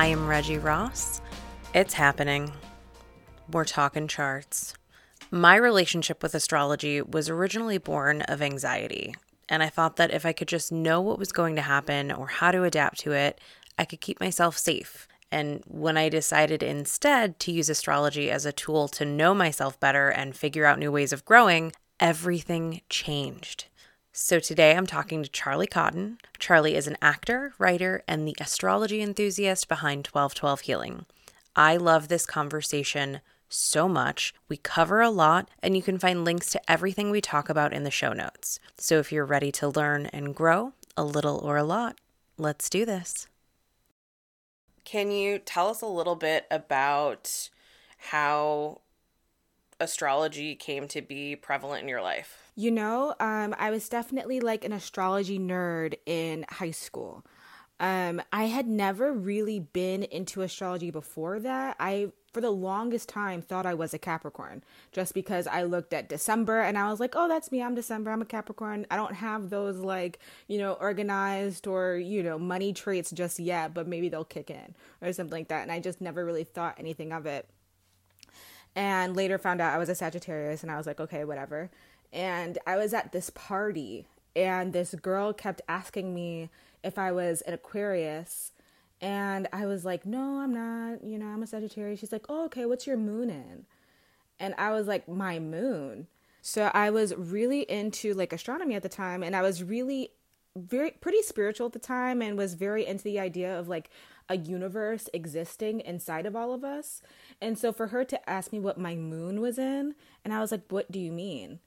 I am Reggie Ross. It's happening. We're talking charts. My relationship with astrology was originally born of anxiety, and I thought that if I could just know what was going to happen or how to adapt to it, I could keep myself safe. And when I decided instead to use astrology as a tool to know myself better and figure out new ways of growing, everything changed. So today I'm talking to Charlie Cotton. Charlie is an actor, writer, and the astrology enthusiast behind 1212 Healing. I love this conversation so much. We cover a lot, and you can find links to everything we talk about in the show notes. So if you're ready to learn and grow, a little or a lot, let's do this. Can you tell us a little bit about how astrology came to be prevalent in your life? You know, um, I was definitely like an astrology nerd in high school. Um, I had never really been into astrology before that. I, for the longest time, thought I was a Capricorn just because I looked at December and I was like, oh, that's me. I'm December. I'm a Capricorn. I don't have those, like, you know, organized or, you know, money traits just yet, but maybe they'll kick in or something like that. And I just never really thought anything of it. And later found out I was a Sagittarius and I was like, okay, whatever and I was at this party and this girl kept asking me if I was an Aquarius and I was like, "No, I'm not. You know, I'm a Sagittarius." She's like, "Oh, okay. What's your moon in?" And I was like, "My moon." So I was really into like astronomy at the time and I was really very pretty spiritual at the time and was very into the idea of like a universe existing inside of all of us. And so for her to ask me what my moon was in, and I was like, "What do you mean?"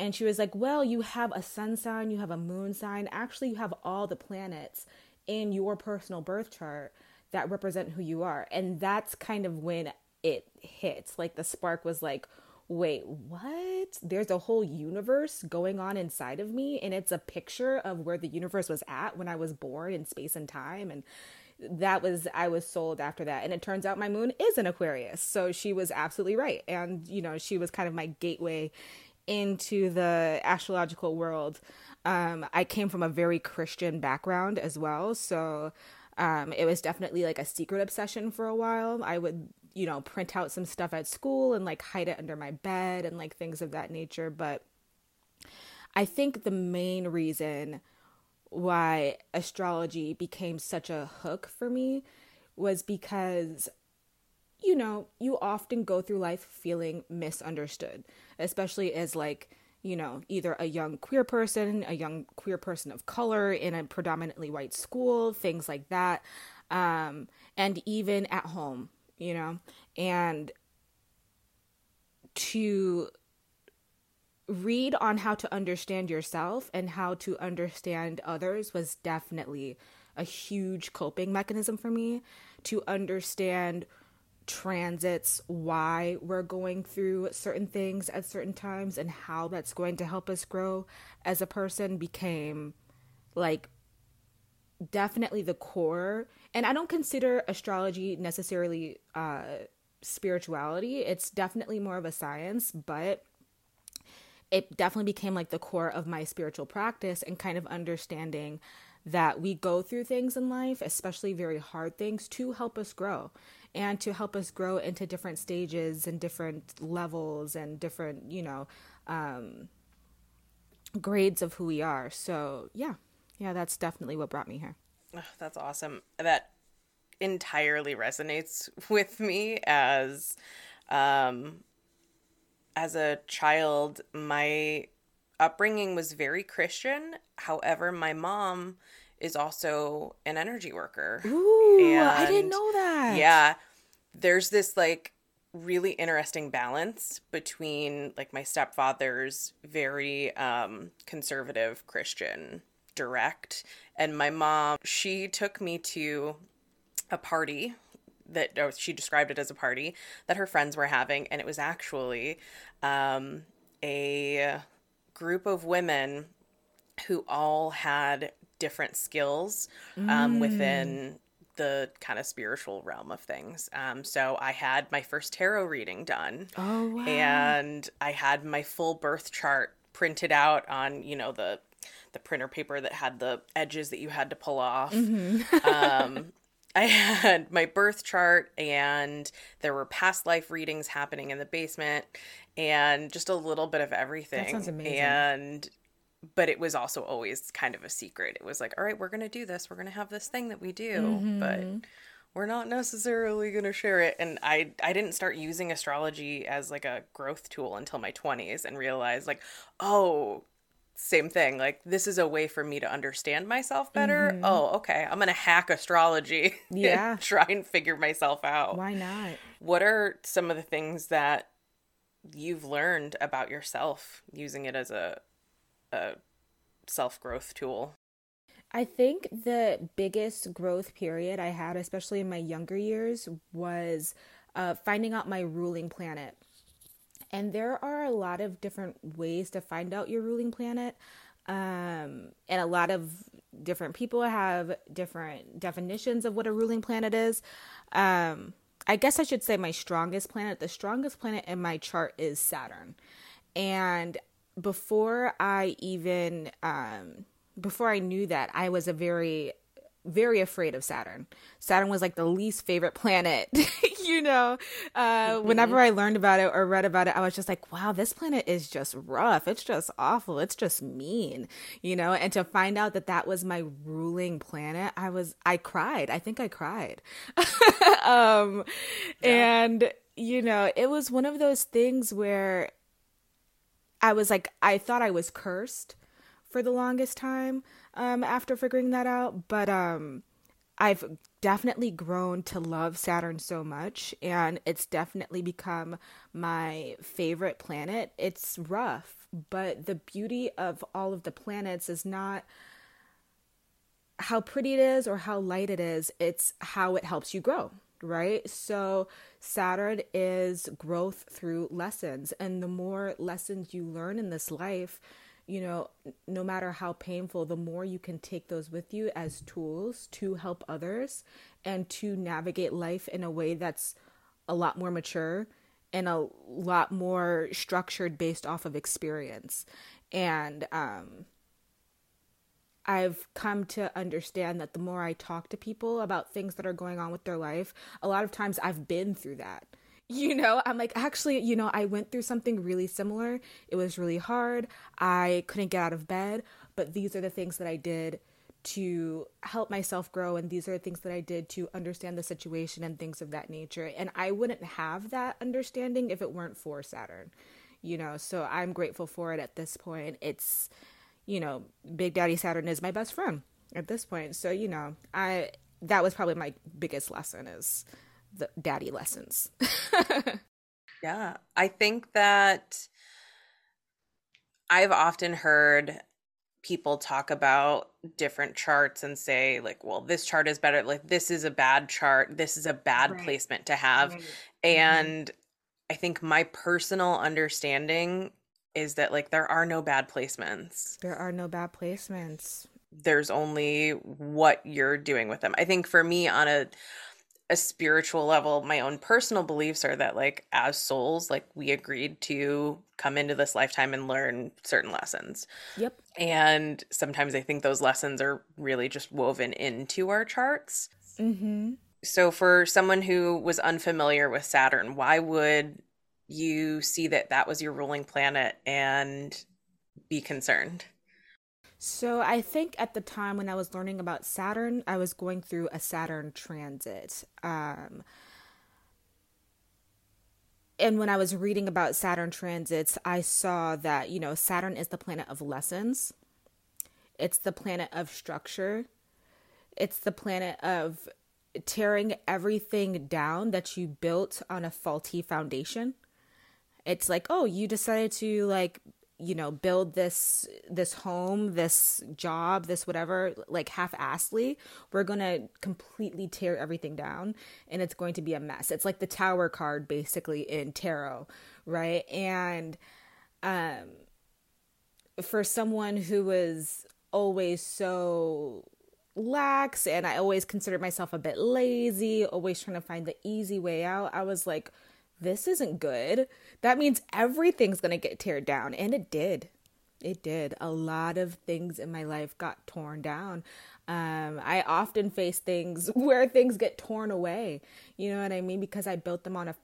And she was like, Well, you have a sun sign, you have a moon sign. Actually, you have all the planets in your personal birth chart that represent who you are. And that's kind of when it hits. Like the spark was like, Wait, what? There's a whole universe going on inside of me, and it's a picture of where the universe was at when I was born in space and time. And that was I was sold after that. And it turns out my moon is an Aquarius. So she was absolutely right. And you know, she was kind of my gateway into the astrological world, um, I came from a very Christian background as well. So um, it was definitely like a secret obsession for a while. I would, you know, print out some stuff at school and like hide it under my bed and like things of that nature. But I think the main reason why astrology became such a hook for me was because you know, you often go through life feeling misunderstood, especially as like, you know, either a young queer person, a young queer person of color in a predominantly white school, things like that. Um, and even at home, you know, and to read on how to understand yourself and how to understand others was definitely a huge coping mechanism for me to understand transits why we're going through certain things at certain times and how that's going to help us grow as a person became like definitely the core. And i don't consider astrology necessarily uh spirituality. It's definitely more of a science but it definitely became like the core of my spiritual practice and kind of understanding that we go through things in life, especially very hard things, to help us grow and to help us grow into different stages and different levels and different, you know, um, grades of who we are. So, yeah, yeah, that's definitely what brought me here. Oh, that's awesome. That entirely resonates with me as um as a child my upbringing was very christian however my mom is also an energy worker. Ooh, and I didn't know that. Yeah. There's this like really interesting balance between like my stepfather's very um conservative Christian direct and my mom she took me to a party that oh, she described it as a party that her friends were having and it was actually um a group of women who all had different skills um, mm. within the kind of spiritual realm of things. Um, so I had my first tarot reading done. Oh, wow. And I had my full birth chart printed out on, you know, the the printer paper that had the edges that you had to pull off. Mm-hmm. um, I had my birth chart, and there were past life readings happening in the basement, and just a little bit of everything. That sounds amazing. And but it was also always kind of a secret. It was like, all right, we're going to do this. We're going to have this thing that we do, mm-hmm. but we're not necessarily going to share it. And I I didn't start using astrology as like a growth tool until my 20s and realized like, oh, same thing. Like this is a way for me to understand myself better. Mm-hmm. Oh, okay. I'm going to hack astrology. Yeah. and try and figure myself out. Why not? What are some of the things that you've learned about yourself using it as a a self growth tool? I think the biggest growth period I had, especially in my younger years, was uh, finding out my ruling planet. And there are a lot of different ways to find out your ruling planet. Um, and a lot of different people have different definitions of what a ruling planet is. Um, I guess I should say my strongest planet. The strongest planet in my chart is Saturn. And before I even um, before I knew that, I was a very very afraid of Saturn. Saturn was like the least favorite planet, you know. Uh, mm-hmm. Whenever I learned about it or read about it, I was just like, wow, this planet is just rough. It's just awful. It's just mean, you know. And to find out that that was my ruling planet, I was, I cried. I think I cried. um, yeah. And, you know, it was one of those things where I was like, I thought I was cursed for the longest time um, after figuring that out, but um, I've definitely grown to love Saturn so much, and it's definitely become my favorite planet. It's rough, but the beauty of all of the planets is not how pretty it is or how light it is, it's how it helps you grow right? So Saturn is growth through lessons. And the more lessons you learn in this life, you know, no matter how painful, the more you can take those with you as tools to help others and to navigate life in a way that's a lot more mature and a lot more structured based off of experience. And um, I've come to understand that the more I talk to people about things that are going on with their life, a lot of times I've been through that. You know, I'm like, actually, you know, I went through something really similar. It was really hard. I couldn't get out of bed, but these are the things that I did to help myself grow and these are the things that I did to understand the situation and things of that nature. And I wouldn't have that understanding if it weren't for Saturn. You know, so I'm grateful for it at this point. It's you know, Big Daddy Saturn is my best friend at this point. So, you know, I that was probably my biggest lesson is the daddy lessons. yeah. I think that I've often heard people talk about different charts and say like well this chart is better like this is a bad chart this is a bad right. placement to have right. Mm-hmm. and mm-hmm. i think my personal understanding is that like there are no bad placements. There are no bad placements. There's only what you're doing with them. I think for me on a a spiritual level, my own personal beliefs are that like as souls, like we agreed to come into this lifetime and learn certain lessons. Yep. And sometimes I think those lessons are really just woven into our charts. Mm-hmm. So for someone who was unfamiliar with Saturn, why would you see that that was your ruling planet and be concerned? So I think at the time when I was learning about Saturn, I was going through a Saturn transit. Um, and when I was reading about Saturn transits, I saw that, you know, Saturn is the planet of lessons. It's the planet of structure. It's the planet of tearing everything down that you built on a faulty foundation it's like oh you decided to like you know build this this home this job this whatever like half-assedly we're gonna completely tear everything down and it's going to be a mess. It's like the tower card basically in tarot right? And um for someone who was always so lax and i always considered myself a bit lazy always trying to find the easy way out i was like this isn't good. That means everything's going to get teared down. And it did. It did. A lot of things in my life got torn down. Um, I often face things where things get torn away. You know what I mean? Because I built them on a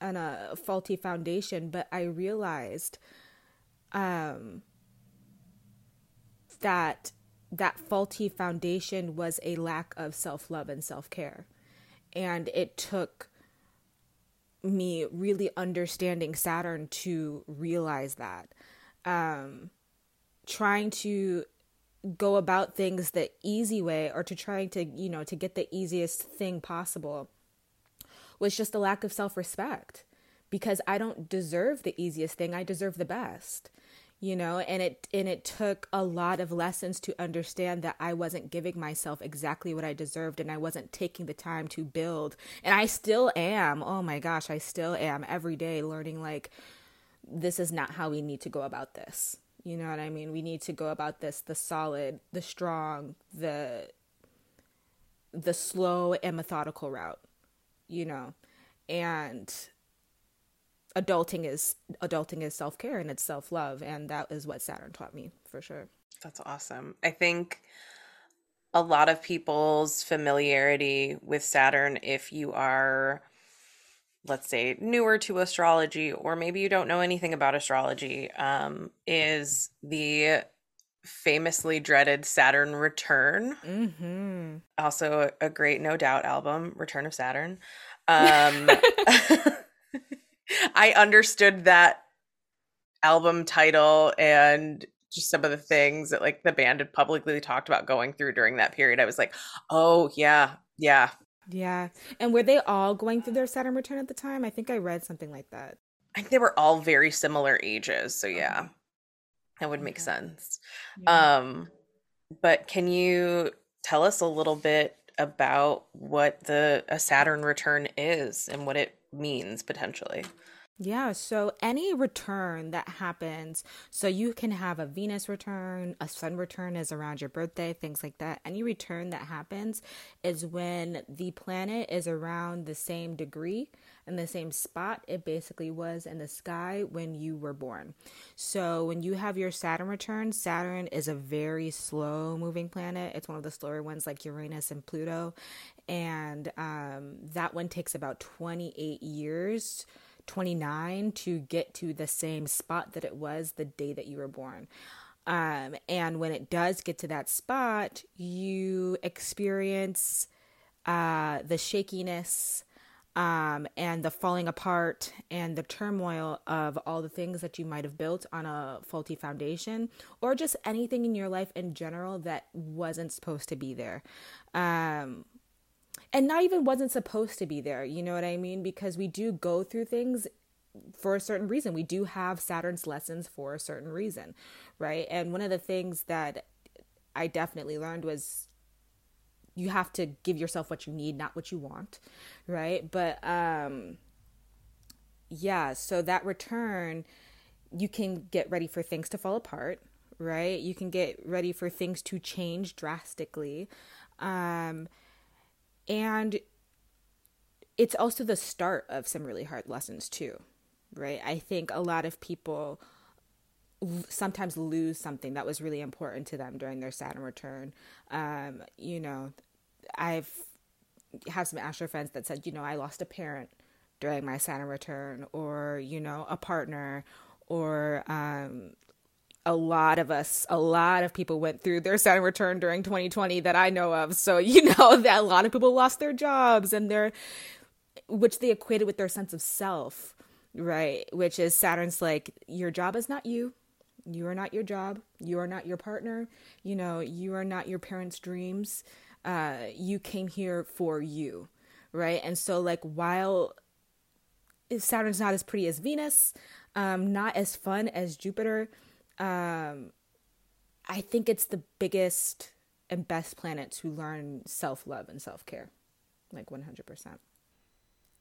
on a faulty foundation. But I realized um, that that faulty foundation was a lack of self love and self care, and it took me really understanding Saturn to realize that. Um, trying to go about things the easy way or to trying to, you know, to get the easiest thing possible was just a lack of self respect because I don't deserve the easiest thing. I deserve the best you know and it and it took a lot of lessons to understand that I wasn't giving myself exactly what I deserved and I wasn't taking the time to build. And I still am. Oh my gosh I still am every day learning like this is not how we need to go about this. You know what I mean? We need to go about this the solid the strong the the slow and methodical route you know? And adulting is adulting is self-care and it's self-love and that is what Saturn taught me for sure. That's awesome. I think a lot of people's familiarity with Saturn if you are let's say newer to astrology or maybe you don't know anything about astrology um, is the famously dreaded Saturn return. Mm-hmm. Also a, a great No Doubt album, Return of Saturn. Um, I understood that album title and just some of the things that like the band had publicly talked about going through during that period. I was like, oh yeah, yeah. Yeah. And were they all going through their Saturn return at the time? I think I read something like that. I think they were all very similar ages. So yeah. That would make okay. sense. Yeah. Um but can you tell us a little bit about what the a Saturn return is and what it means potentially? Yeah, so any return that happens, so you can have a Venus return, a Sun return is around your birthday, things like that. Any return that happens is when the planet is around the same degree and the same spot it basically was in the sky when you were born. So when you have your Saturn return, Saturn is a very slow moving planet. It's one of the slower ones like Uranus and Pluto. And um, that one takes about 28 years 29 to get to the same spot that it was the day that you were born. Um, and when it does get to that spot, you experience uh, the shakiness um, and the falling apart and the turmoil of all the things that you might have built on a faulty foundation or just anything in your life in general that wasn't supposed to be there. Um, and not even wasn't supposed to be there. You know what I mean? Because we do go through things for a certain reason. We do have Saturn's lessons for a certain reason, right? And one of the things that I definitely learned was you have to give yourself what you need, not what you want, right? But um yeah, so that return you can get ready for things to fall apart, right? You can get ready for things to change drastically. Um and it's also the start of some really hard lessons, too, right? I think a lot of people sometimes lose something that was really important to them during their Saturn return. Um, you know, I've have some astro friends that said, you know, I lost a parent during my Saturn return, or you know, a partner, or um, a lot of us, a lot of people went through their Saturn return during 2020 that I know of. So, you know, that a lot of people lost their jobs and their, which they equated with their sense of self, right? Which is Saturn's like, your job is not you. You are not your job. You are not your partner. You know, you are not your parents' dreams. Uh, you came here for you, right? And so, like, while Saturn's not as pretty as Venus, um, not as fun as Jupiter, um, I think it's the biggest and best planet to learn self love and self care, like 100%.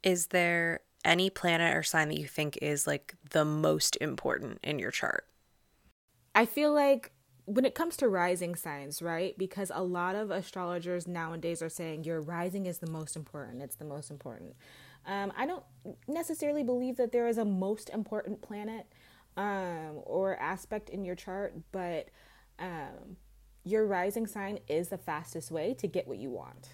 Is there any planet or sign that you think is like the most important in your chart? I feel like when it comes to rising signs, right? Because a lot of astrologers nowadays are saying your rising is the most important. It's the most important. Um, I don't necessarily believe that there is a most important planet um, or aspect in your chart, but um, your rising sign is the fastest way to get what you want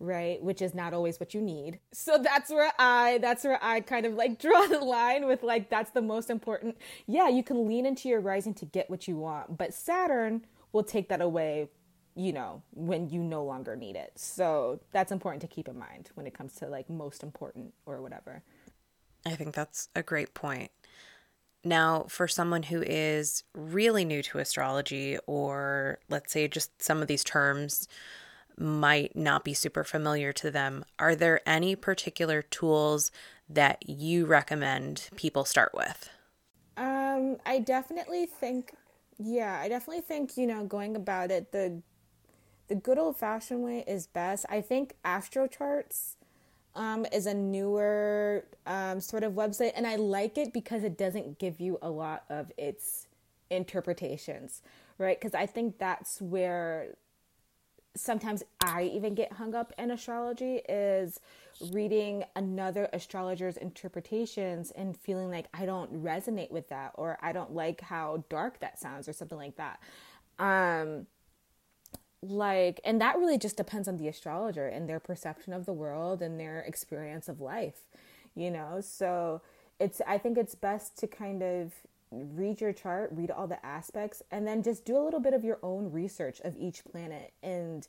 right? Which is not always what you need. So that's where i that's where i kind of like draw the line with like that's the most important. Yeah you can lean into your rising to get what you want but saturn will take that away you know when you no longer need it. So that's important to keep in mind when it comes to like most important or whatever. I think that's a great point now, for someone who is really new to astrology, or let's say just some of these terms might not be super familiar to them, are there any particular tools that you recommend people start with? Um, I definitely think, yeah, I definitely think you know going about it the the good old fashioned way is best. I think astro charts um, is a newer um, sort of website, and I like it because it doesn't give you a lot of its interpretations, right? Because I think that's where sometimes I even get hung up in astrology is reading another astrologer's interpretations and feeling like I don't resonate with that or I don't like how dark that sounds or something like that. Um, like and that really just depends on the astrologer and their perception of the world and their experience of life you know? So it's i think it's best to kind of read your chart read all the aspects and then just do a little bit of your own research of each planet and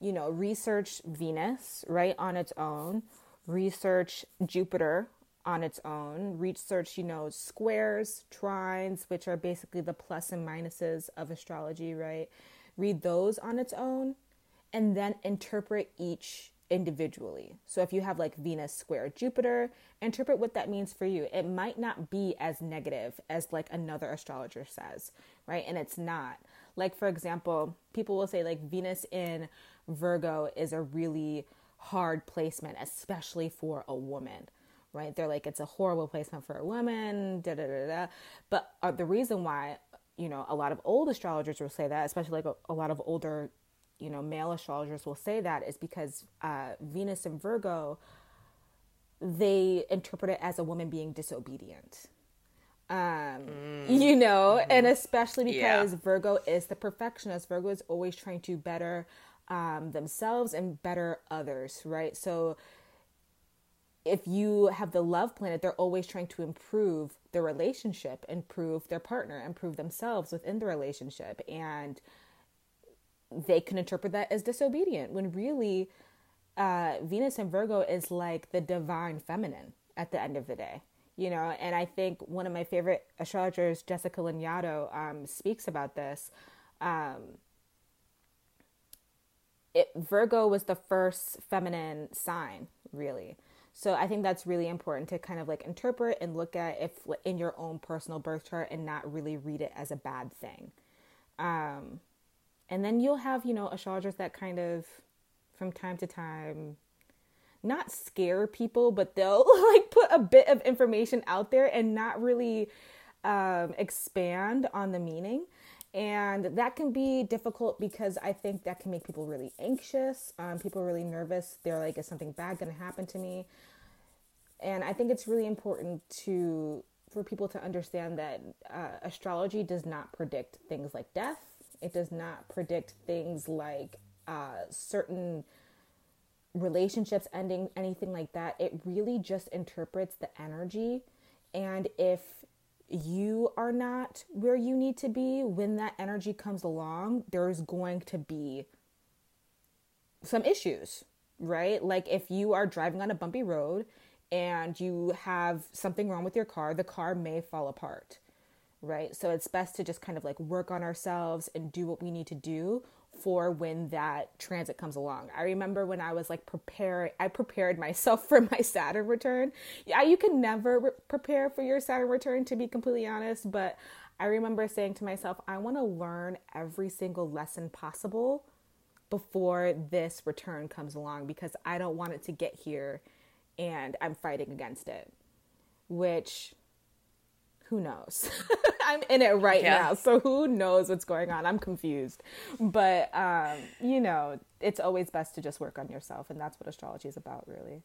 you know research venus right on its own research jupiter on its own research you know squares trines which are basically the plus and minuses of astrology right read those on its own, and then interpret each individually. So if you have like Venus square Jupiter, interpret what that means for you. It might not be as negative as like another astrologer says, right? And it's not. Like for example, people will say like Venus in Virgo is a really hard placement, especially for a woman. Right? They're like it's a horrible placement for a woman, da da da da. But uh, the reason why you know, a lot of old astrologers will say that, especially like a, a lot of older, you know, male astrologers will say that is because uh, Venus and Virgo, they interpret it as a woman being disobedient. Um, mm. you know, mm-hmm. and especially because yeah. Virgo is the perfectionist. Virgo is always trying to better um, themselves and better others, right? So if you have the love planet, they're always trying to improve their relationship, improve their partner, improve themselves within the relationship. And they can interpret that as disobedient when really uh, Venus and Virgo is like the divine feminine at the end of the day. You know, and I think one of my favorite astrologers, Jessica Lanyadoo, um, speaks about this. Um, it, Virgo was the first feminine sign, really. So I think that's really important to kind of like interpret and look at if in your own personal birth chart and not really read it as a bad thing. Um, and then you'll have, you know, astrologers that kind of from time to time not scare people, but they'll like put a bit of information out there and not really um, expand on the meaning. And that can be difficult because I think that can make people really anxious. Um, people really nervous. They're like, is something bad going to happen to me? And I think it's really important to for people to understand that uh, astrology does not predict things like death. It does not predict things like uh, certain relationships ending, anything like that. It really just interprets the energy. And if you are not where you need to be when that energy comes along, there's going to be some issues, right? Like if you are driving on a bumpy road and you have something wrong with your car, the car may fall apart, right? So it's best to just kind of like work on ourselves and do what we need to do for when that transit comes along. I remember when I was like preparing, I prepared myself for my Saturn return. Yeah, you can never re- prepare for your Saturn return, to be completely honest, but I remember saying to myself, I want to learn every single lesson possible before this return comes along because I don't want it to get here and I'm fighting against it, which who knows? I'm in it right yeah. now, so who knows what's going on? I'm confused. But um, you know, it's always best to just work on yourself, and that's what astrology is about, really.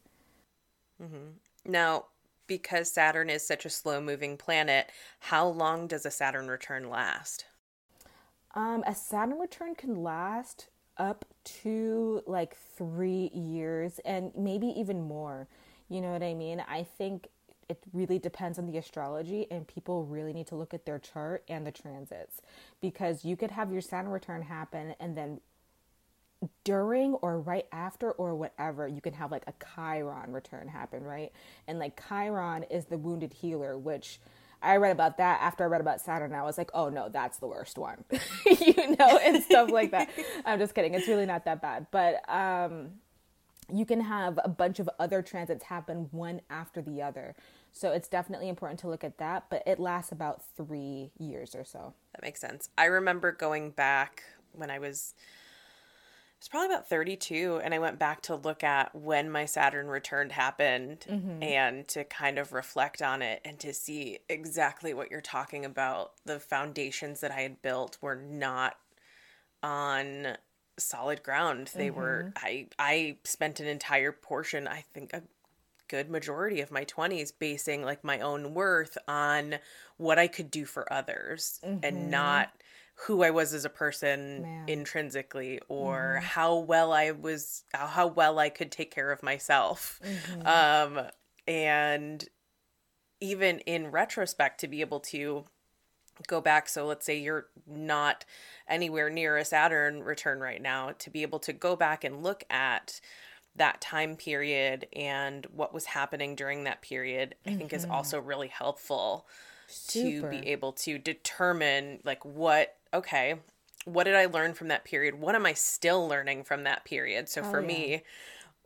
Mm-hmm. Now, because Saturn is such a slow moving planet, how long does a Saturn return last? Um, a Saturn return can last up to like three years and maybe even more. You know what I mean? I think it really depends on the astrology, and people really need to look at their chart and the transits because you could have your Saturn return happen and then during or right after or whatever, you can have like a Chiron return happen, right? And like Chiron is the wounded healer, which I read about that after I read about Saturn. I was like, oh no, that's the worst one, you know, and stuff like that. I'm just kidding. It's really not that bad. But um, you can have a bunch of other transits happen one after the other. So it's definitely important to look at that, but it lasts about three years or so. That makes sense. I remember going back when I was it's probably about 32 and i went back to look at when my saturn returned happened mm-hmm. and to kind of reflect on it and to see exactly what you're talking about the foundations that i had built were not on solid ground they mm-hmm. were i i spent an entire portion i think a good majority of my 20s basing like my own worth on what i could do for others mm-hmm. and not who I was as a person Man. intrinsically or mm-hmm. how well I was how well I could take care of myself. Mm-hmm. Um and even in retrospect to be able to go back so let's say you're not anywhere near a Saturn return right now to be able to go back and look at that time period and what was happening during that period mm-hmm. I think is mm-hmm. also really helpful Super. to be able to determine like what okay, what did I learn from that period? What am I still learning from that period? So oh, for yeah. me,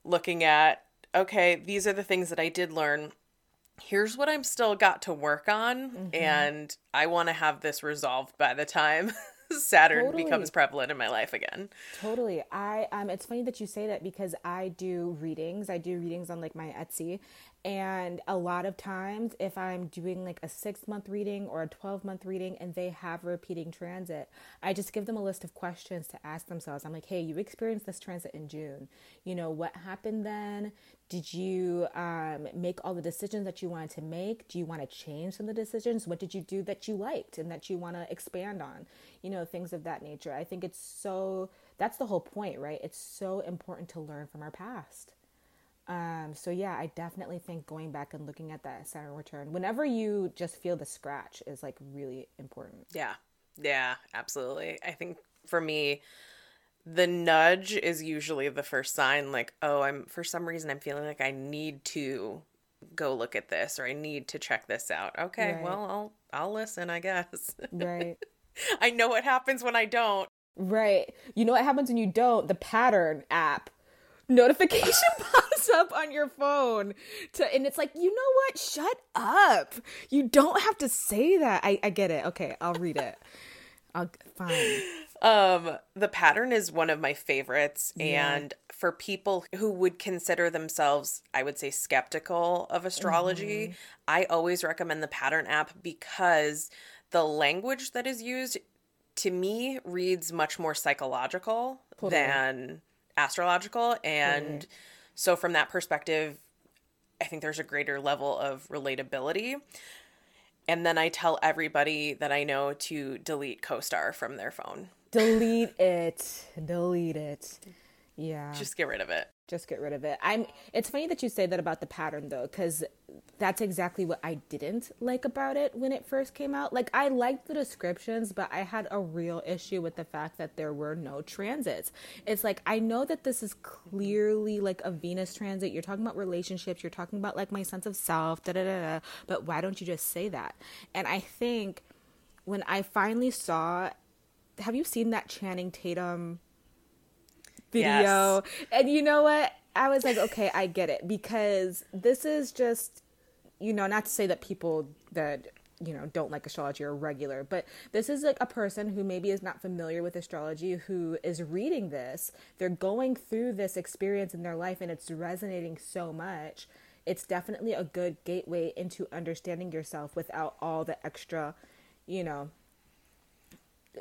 looking at, okay, these are the things that I did learn. Here's what I'm still got to work on. Mm-hmm. And I want to have this resolved by the time Saturn totally. becomes prevalent in my life again. Totally. I um it's funny that you say that because I do readings. I do readings on like my Etsy and a lot of times, if I'm doing like a six month reading or a 12 month reading and they have repeating transit, I just give them a list of questions to ask themselves. I'm like, hey, you experienced this transit in June. You know, what happened then? Did you um, make all the decisions that you wanted to make? Do you want to change some of the decisions? What did you do that you liked and that you want to expand on? You know, things of that nature. I think it's so, that's the whole point, right? It's so important to learn from our past. Um, so yeah, I definitely think going back and looking at that Saturn return, whenever you just feel the scratch, is like really important. Yeah, yeah, absolutely. I think for me, the nudge is usually the first sign. Like, oh, I'm for some reason I'm feeling like I need to go look at this or I need to check this out. Okay, right. well, I'll I'll listen, I guess. Right. I know what happens when I don't. Right. You know what happens when you don't? The pattern app notification pops up on your phone to and it's like you know what shut up you don't have to say that i, I get it okay i'll read it i'll fine um the pattern is one of my favorites yeah. and for people who would consider themselves i would say skeptical of astrology mm-hmm. i always recommend the pattern app because the language that is used to me reads much more psychological totally. than astrological and mm. so from that perspective i think there's a greater level of relatability. And then i tell everybody that i know to delete CoStar from their phone. Delete it. Delete it. Yeah. Just get rid of it just get rid of it. I'm it's funny that you say that about the pattern though cuz that's exactly what I didn't like about it when it first came out. Like I liked the descriptions, but I had a real issue with the fact that there were no transits. It's like I know that this is clearly like a Venus transit. You're talking about relationships, you're talking about like my sense of self, da da da, but why don't you just say that? And I think when I finally saw have you seen that Channing Tatum video. Yes. And you know what? I was like, okay, I get it because this is just, you know, not to say that people that you know don't like astrology are regular but this is like a person who maybe is not familiar with astrology who is reading this they're going through this experience in their life and it's resonating so much it's definitely a good gateway into understanding yourself without all the extra you know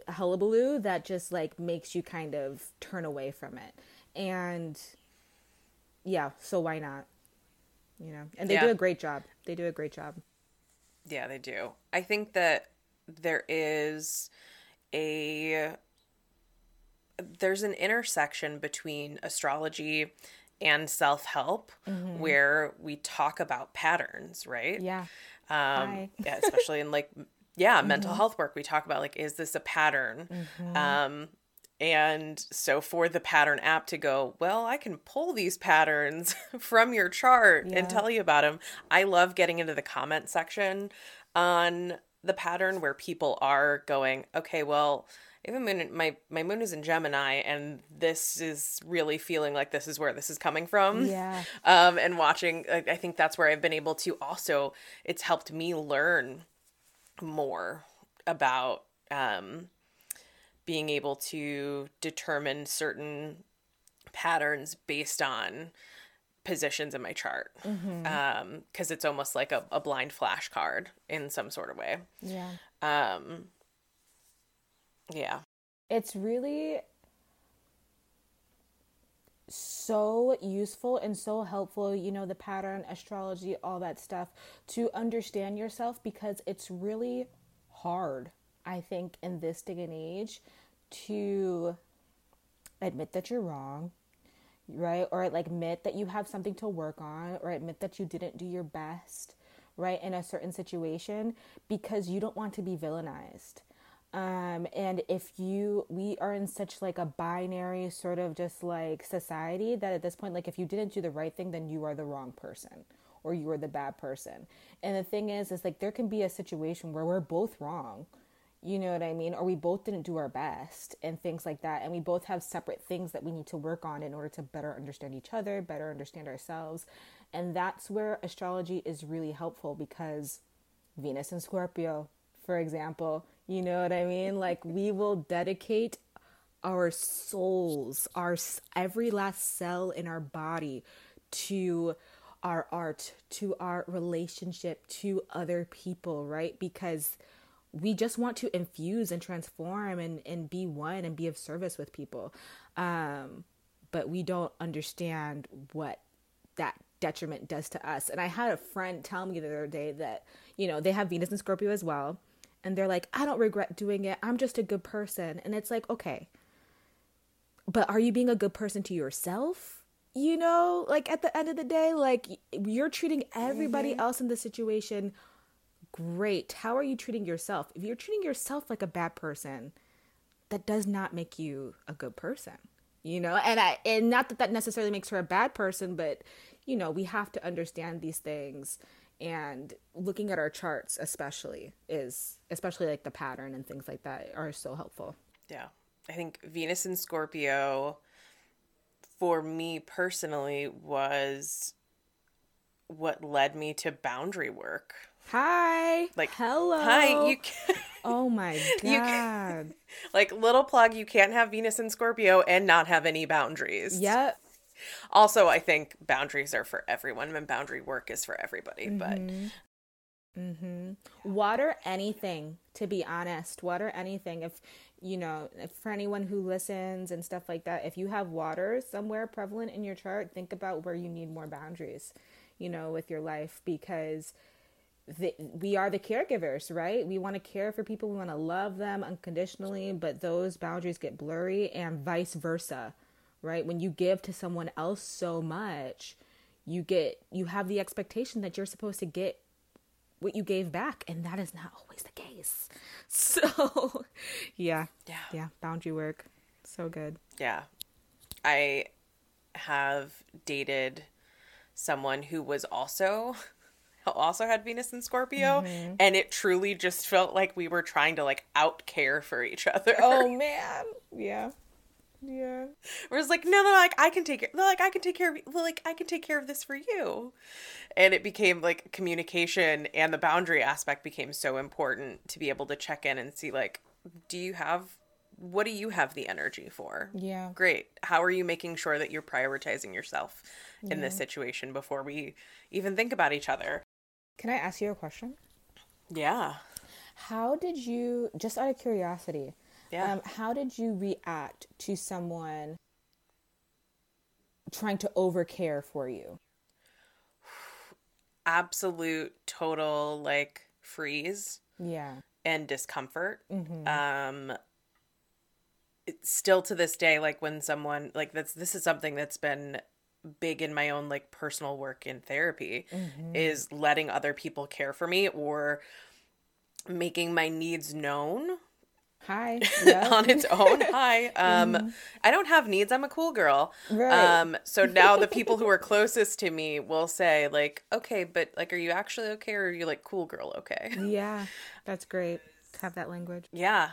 hullabaloo that just like makes you kind of turn away from it and yeah, so why not? You know, and they yeah. do a great job. They do a great job. Yeah, they do. I think that there is a there's an intersection between astrology and self-help where we talk about patterns, right? Yeah. um yeah, especially in like yeah mental health work we talk about like is this a pattern um and so for the pattern app to go well i can pull these patterns from your chart Yeah. and tell you about them i love getting into the comment section on the pattern where people are going okay well even moon my my moon is in gemini and this is really feeling like this is where this is coming from Yeah. um, and watching I, I think that's where i've been able to also it's helped me learn more about um, being able to determine certain patterns based on positions in my chart. Because it's almost like a, a blind flashcard in some sort of way. Yeah. um, yeah. It's really so useful and so helpful, you know, the pattern, astrology, all that stuff, to understand yourself because it's really hard, I think, in this day and age to admit that you're wrong, right? Or like admit that you have something to work on, or admit that you didn't do your best, right, in a certain situation because you don't want to be villainized. Um, and if you, we are in such like a binary sort of just like society that at this point, like if you didn't do the right thing, then you are the wrong person or you are the bad person. And the thing is, is like there can be a situation where we're both wrong. You know what I mean? Or we both didn't do our best and things like that. And we both have separate things that we need to work on in order to better understand each other, better understand ourselves. And that's where astrology is really helpful because Venus and Scorpio, for example, you know what I mean? Like we will dedicate our souls, our every last cell in our body to our art, to our relationship to other people, right? Because we just want to infuse and transform and, and be one and be of service with people. Um, but we don't understand what that detriment does to us. And I had a friend tell me the other day that, you know, they have Venus and Scorpio as well. And they're like, I don't regret doing it. I'm just a good person. And it's like, okay, but are you being a good person to yourself? You know, like at the end of the day, like you're treating everybody mm-hmm. else in the situation great. How are you treating yourself? If you're treating yourself like a bad person, that does not make you a good person. You know, and I and not that that necessarily makes her a bad person, but you know, we have to understand these things and looking at our charts especially is especially like the pattern and things like that are so helpful. Yeah. I think Venus and Scorpio for me personally was what led me to boundary work. Hi. Like hello. Hi, you can, Oh my You god. like little plug you can't have Venus and Scorpio and not have any boundaries. yep. Also, I think boundaries are for everyone and boundary work is for everybody, but Mm-hmm. Water anything, to be honest. Water anything. If you know, if for anyone who listens and stuff like that, if you have water somewhere prevalent in your chart, think about where you need more boundaries, you know, with your life because the, we are the caregivers, right? We want to care for people, we want to love them unconditionally, but those boundaries get blurry and vice versa, right? When you give to someone else so much, you get you have the expectation that you're supposed to get what you gave back and that is not always the case. So, yeah. Yeah. Yeah, boundary work. So good. yeah. I have dated someone who was also also had Venus and Scorpio mm-hmm. and it truly just felt like we were trying to like out care for each other. Oh man. Yeah. Yeah. Where it's like, no, no, like I can take care. Like I can take care of. Like I can take care of this for you. And it became like communication and the boundary aspect became so important to be able to check in and see like, do you have, what do you have the energy for? Yeah. Great. How are you making sure that you're prioritizing yourself in this situation before we even think about each other? Can I ask you a question? Yeah. How did you, just out of curiosity, Yeah. um, how did you react to someone trying to overcare for you? Absolute total like freeze. Yeah. and discomfort. Um, still to this day like when someone like that's this is something that's been big in my own like personal work in therapy mm-hmm. is letting other people care for me or making my needs known hi. Yep. on its own. Hi. Um mm. i don't have needs. I'm a cool girl. Right. um so now the people who are closest to me will say like okay but like are you actually okay or are you like cool girl okay? Yeah. That's great. To have that language. Yeah.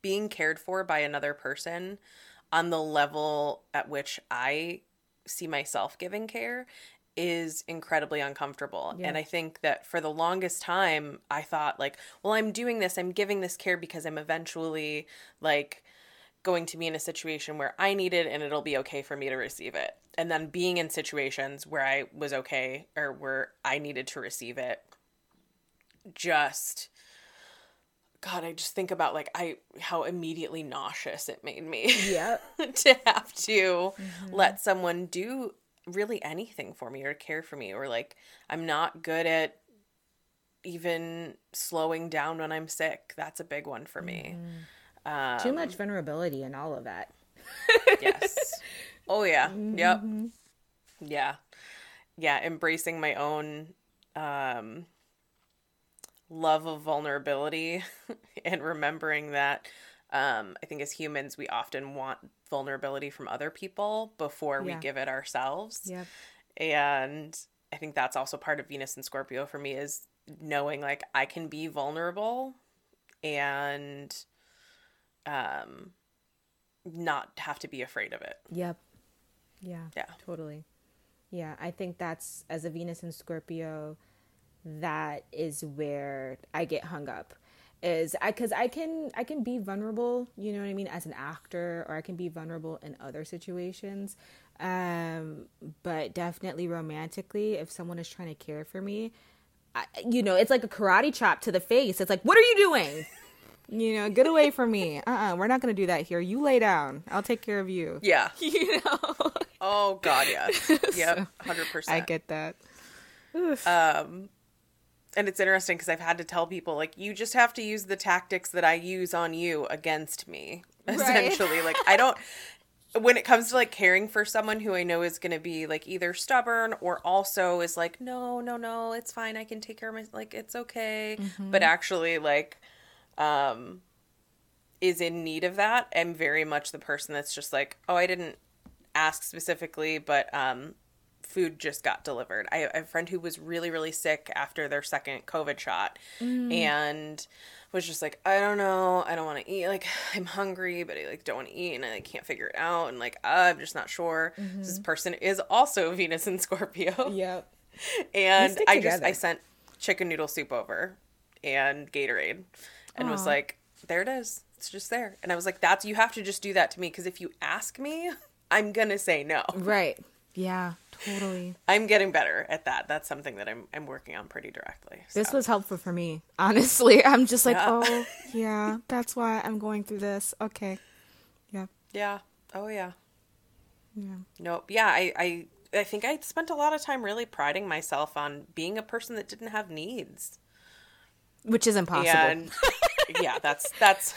Being cared for by another person on the level at which i see myself giving care is incredibly uncomfortable. Yeah. And I think that for the longest time, I thought, like, well, I'm doing this, I'm giving this care because I'm eventually, like, going to be in a situation where I need it and it'll be okay for me to receive it. And then being in situations where I was okay or where I needed to receive it, just. God, I just think about like I how immediately nauseous it made me. Yeah. to have to mm-hmm. let someone do really anything for me or care for me or like I'm not good at even slowing down when I'm sick. That's a big one for me. Mm. Um, Too much vulnerability and all of that. yes. Oh yeah. Mm-hmm. Yep. Yeah. Yeah, embracing my own um love of vulnerability and remembering that um, I think as humans, we often want vulnerability from other people before yeah. we give it ourselves. Yep. And I think that's also part of Venus and Scorpio for me is knowing like I can be vulnerable and um not have to be afraid of it. Yep. Yeah. Yeah. Totally. Yeah, I think that's as a Venus and Scorpio that is where I get hung up is I because I can I can be vulnerable, you know what I mean, as an actor, or I can be vulnerable in other situations. Um, but definitely romantically, if someone is trying to care for me, I, you know, it's like a karate chop to the face. It's like, what are you doing? You know, get away from me. Uh uh-uh, uh, we are not gonna do that here. You lay down. I'll take care of you. Yeah. You know. Oh God, yes. Yep. Hundred so, percent. I get that. Oof. Um and it's interesting because I've had to tell people like you just have to use the tactics that I use on you against me. Essentially, right. like I don't when it comes to like caring for someone who I know is going to be like either stubborn or also is like no, no, no, it's fine. I can take care of my like it's okay. Mm-hmm. But actually like um is in need of that. I'm very much the person that's just like, "Oh, I didn't ask specifically, but um food just got delivered. I, have a friend who was really, really sick after their second COVID shot mm. and was just like, I don't know, I don't want to eat. Like, I'm hungry, but I like don't want to eat, and I like, can't figure it out. And like, I'm just not sure. Mm-hmm. This person is also Venus and Scorpio. Yep. And I just I sent chicken noodle soup over and Gatorade, and Aww. was like, there it is. It's just there. And I was like, that's you have to just do that to me because if you ask me, I'm gonna say no. Right. Yeah. Totally. I'm getting better at that. That's something that I'm I'm working on pretty directly. So. This was helpful for me. Honestly, I'm just like, yeah. "Oh, yeah, that's why I'm going through this." Okay. Yeah. Yeah. Oh yeah. Yeah. Nope. Yeah, I I I think I spent a lot of time really priding myself on being a person that didn't have needs. Which is impossible. And yeah, that's that's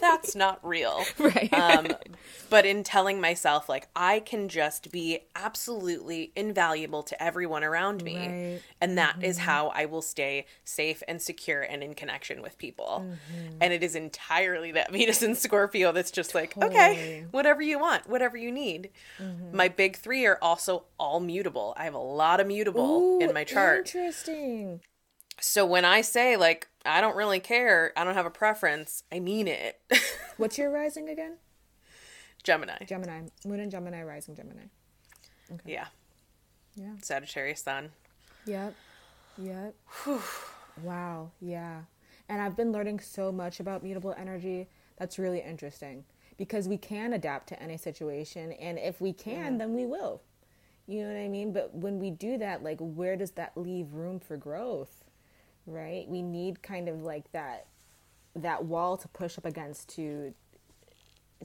that's not real. Right. Um, but in telling myself like I can just be absolutely invaluable to everyone around me, right. and that mm-hmm. is how I will stay safe and secure and in connection with people. Mm-hmm. And it is entirely that Venus and Scorpio that's just like, totally. okay, whatever you want, whatever you need. Mm-hmm. My big three are also all mutable. I have a lot of mutable Ooh, in my chart. Interesting. So when I say like I don't really care, I don't have a preference, I mean it. What's your rising again? Gemini. Gemini. Moon and Gemini, rising Gemini. Okay. Yeah. Yeah. Sagittarius sun. Yep. Yep. wow. Yeah. And I've been learning so much about mutable energy. That's really interesting because we can adapt to any situation. And if we can, yeah. then we will. You know what I mean? But when we do that, like, where does that leave room for growth? Right? We need kind of like that that wall to push up against to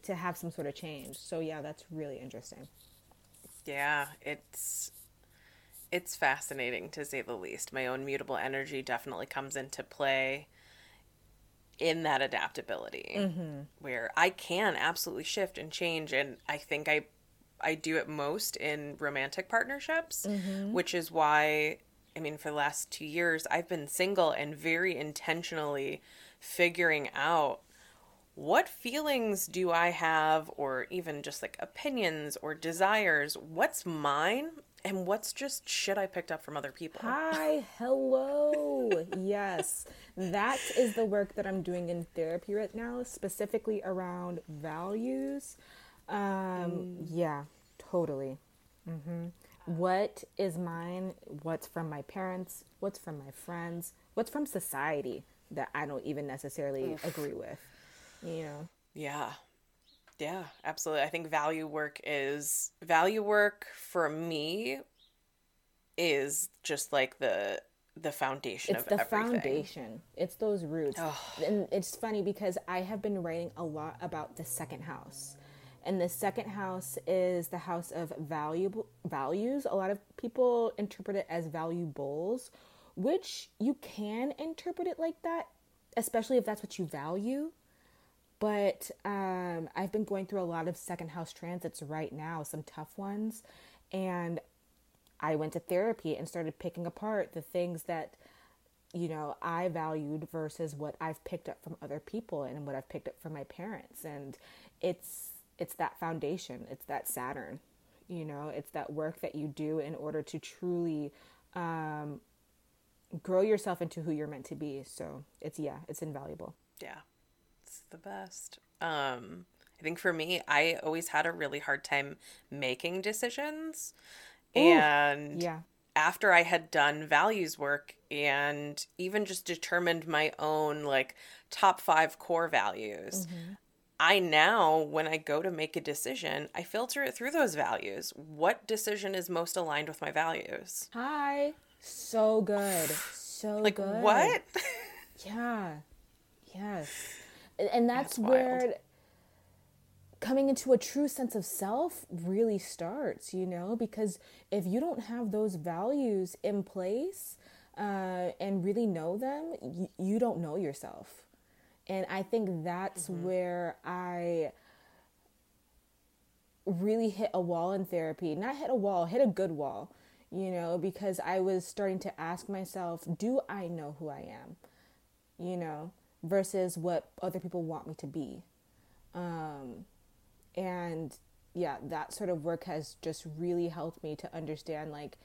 to have some sort of change. So yeah, that's really interesting. Yeah, it's it's fascinating to say the least. My own mutable energy definitely comes into play in that adaptability Mm-hmm. where I can absolutely shift and change and I think I I do it most in romantic partnerships, Mm-hmm. which is why I mean for the last 2 years I've been single and very intentionally figuring out what feelings do I have, or even just like opinions or desires? What's mine, and what's just shit I picked up from other people? Hi, hello. yes, that is the work that I'm doing in therapy right now, specifically around values. Um, Yeah, totally. hmm What is mine? What's from my parents? What's from my friends? What's from society that I don't even necessarily agree with? You know? Yeah. Yeah, absolutely. I think value work is value work for me is just like the the foundation it's of the everything. foundation it's those roots and it's funny because i have been writing a lot about the second house and the second house is the house of valuable values. A lot of people interpret it as valuables which you can interpret it like that especially if that's what you value. But um, I've been going through a lot of second house transits right now, some tough ones, and I went to therapy and started picking apart the things that you know I valued versus what I've picked up from other people and what I've picked up from my parents, and it's it's that foundation, it's that Saturn, you know, it's that work that you do in order to truly um, grow yourself into who you're meant to be. So it's yeah, it's invaluable. Yeah. It's the best. Um I think for me, I always had a really hard time making decisions. and Yeah. after I had done values work and even just determined my own like top 5 core values, I now when I go to make a decision, I filter it through those values. What decision is most aligned with my values? Hi. So good. So Like good. what? Yeah. Yes. And- And that's, That's where coming into a true sense of self really starts, you know, because if you don't have those values in place uh, and really know them, you, you don't know yourself. And I think that's where I really hit a wall in therapy. Not hit a wall, hit a good wall, you know, because I was starting to ask myself, do I know who I am? You know, versus what other people want me to be. Um, and yeah, that sort of work has just really helped me to understand like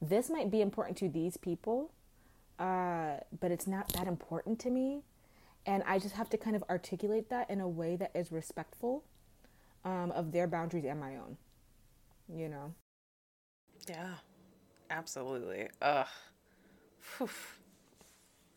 this might be important to these people, uh, but it's not that important to me. And I just have to kind of articulate that in a way that is respectful um, of their boundaries and my own. You know? yeah. Absolutely. Ugh. Phew.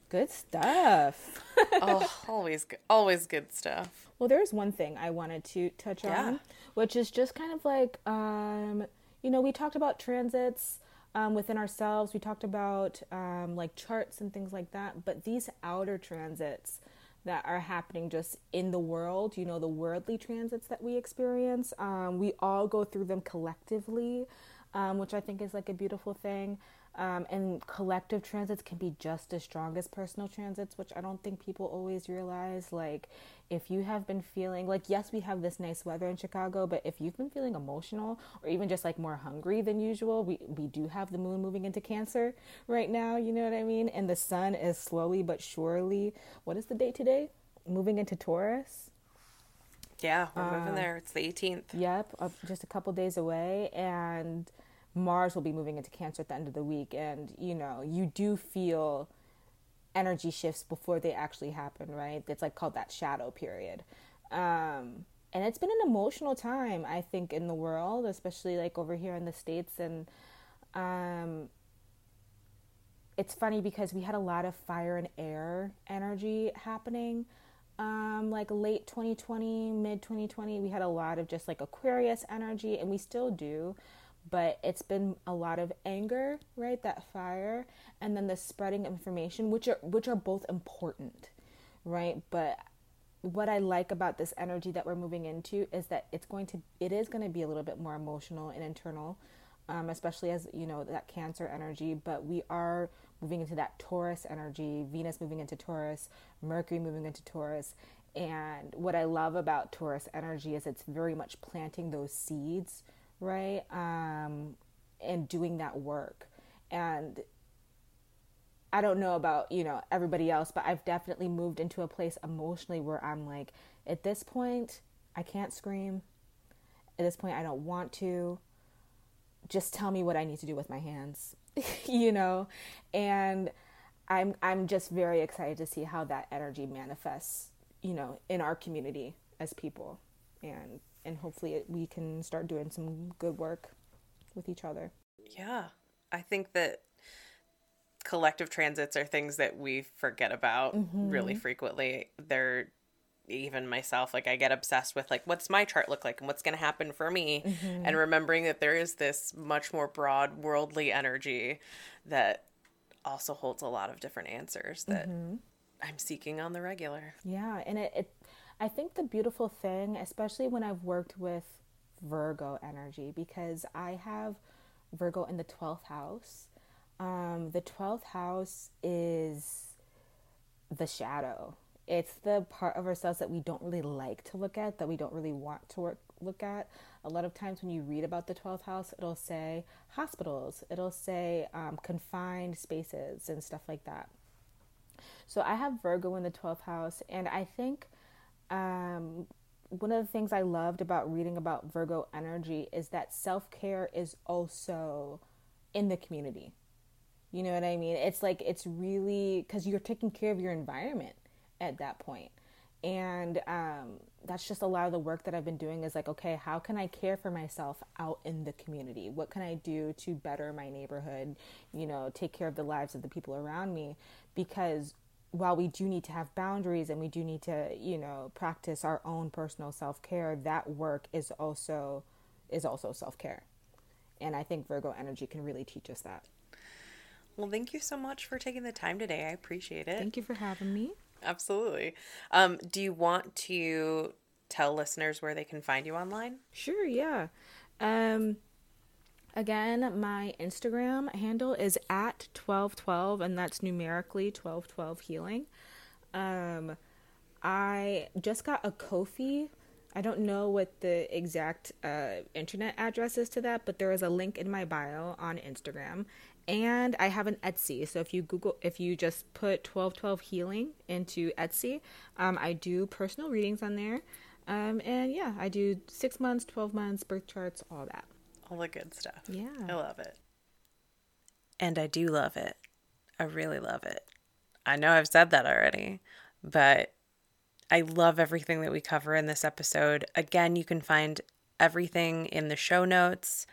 Good stuff. oh, always good. Always good stuff. Well, there's one thing I wanted to touch Yeah. on, which is just kind of like, um, you know, we talked about transits um, within ourselves. We talked about um, like charts and things like that. But these outer transits that are happening just in the world, you know, the worldly transits that we experience, um, we all go through them collectively, um, which I think is like a beautiful thing. Um, and collective transits can be just as strong as personal transits, which I don't think people always realize. Like, if you have been feeling like, yes, we have this nice weather in Chicago, but if you've been feeling emotional or even just like more hungry than usual, we, we do have the moon moving into Cancer right now, you know what I mean? And the sun is slowly but surely, what is the date today? Moving into Taurus. Yeah, we're moving there. It's the 18th. Yep, uh, just a couple days away, and Mars will be moving into Cancer at the end of the week. And you know, you do feel energy shifts before they actually happen, right? It's like called that shadow period. Um, and it's been an emotional time, I think, in the world, especially like over here in the states. And um, it's funny because we had a lot of fire and air energy happening um, like late 2020, mid 2020. We had a lot of just like Aquarius energy, and we still do, but it's been a lot of anger, right? That fire, and then the spreading information, which are which are both important, right? But what I like about this energy that we're moving into is that it's going to it is going to be a little bit more emotional and internal, um, especially as you know that Cancer energy. But we are moving into that Taurus energy, Venus moving into Taurus, Mercury moving into Taurus. And what I love about Taurus energy is it's very much planting those seeds, right? Um, and doing that work. And I don't know about, you know, everybody else, but I've definitely moved into a place emotionally where I'm like, at this point, I can't scream. At this point, I don't want to. Just tell me what I need to do with my hands, you know? And I'm I'm just very excited to see how that energy manifests, you know, in our community as people. And and hopefully we can start doing some good work with each other. Yeah. I think that collective transits are things that we forget about mm-hmm. really frequently. They're even myself like i get obsessed with like what's my chart look like and what's going to happen for me mm-hmm. and remembering that there is this much more broad worldly energy that also holds a lot of different answers that mm-hmm. i'm seeking on the regular yeah and it, it i think the beautiful thing especially when i've worked with virgo energy because i have virgo in the 12th house um, the 12th house is the shadow it's the part of ourselves that we don't really like to look at, that we don't really want to work, look at. A lot of times when you read about the 12th house, it'll say hospitals, it'll say um, confined spaces and stuff like that. So I have Virgo in the 12th house, and I think um, one of the things I loved about reading about Virgo energy is that self care is also in the community. You know what I mean? It's like it's really because you're taking care of your environment at that point. And um, that's just a lot of the work that I've been doing is like, okay, how can I care for myself out in the community? What can I do to better my neighborhood? You know, take care of the lives of the people around me? Because while we do need to have boundaries and we do need to, you know, practice our own personal self care, that work is also is also self care. And I think Virgo energy can really teach us that. Well, thank you so much for taking the time today. I appreciate it. Thank you for having me. Absolutely. Um, do you want to tell listeners where they can find you online? Sure, yeah. Um, again, my Instagram handle is at 1212, and that's numerically 1212 healing. Um, I just got a Ko-fi. I don't know what the exact uh, internet address is to that, but there is a link in my bio on Instagram, and I have an Etsy. So if you Google, if you just put 1212 healing into Etsy, um, I do personal readings on there. Um, and yeah, I do six months, 12 months, birth charts, all that. All the good stuff. Yeah. I love it. And I do love it. I really love it. I know I've said that already, but I love everything that we cover in this episode. Again, you can find everything in the show notes.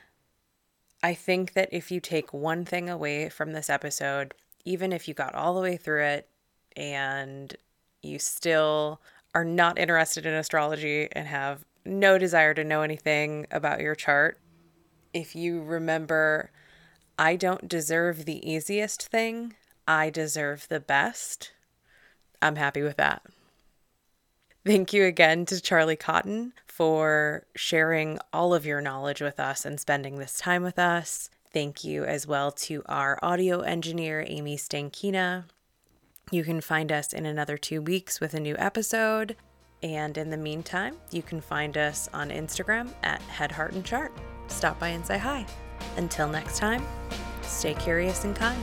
I think that if you take one thing away from this episode, even if you got all the way through it and you still are not interested in astrology and have no desire to know anything about your chart, if you remember, I don't deserve the easiest thing, I deserve the best, I'm happy with that. Thank you again to Charlie Cotton for sharing all of your knowledge with us and spending this time with us. Thank you as well to our audio engineer, Amy Stankina. You can find us in another two weeks with a new episode. And in the meantime, you can find us on Instagram at Head, Heart, and Chart. Stop by and say hi. Until next time, stay curious and kind.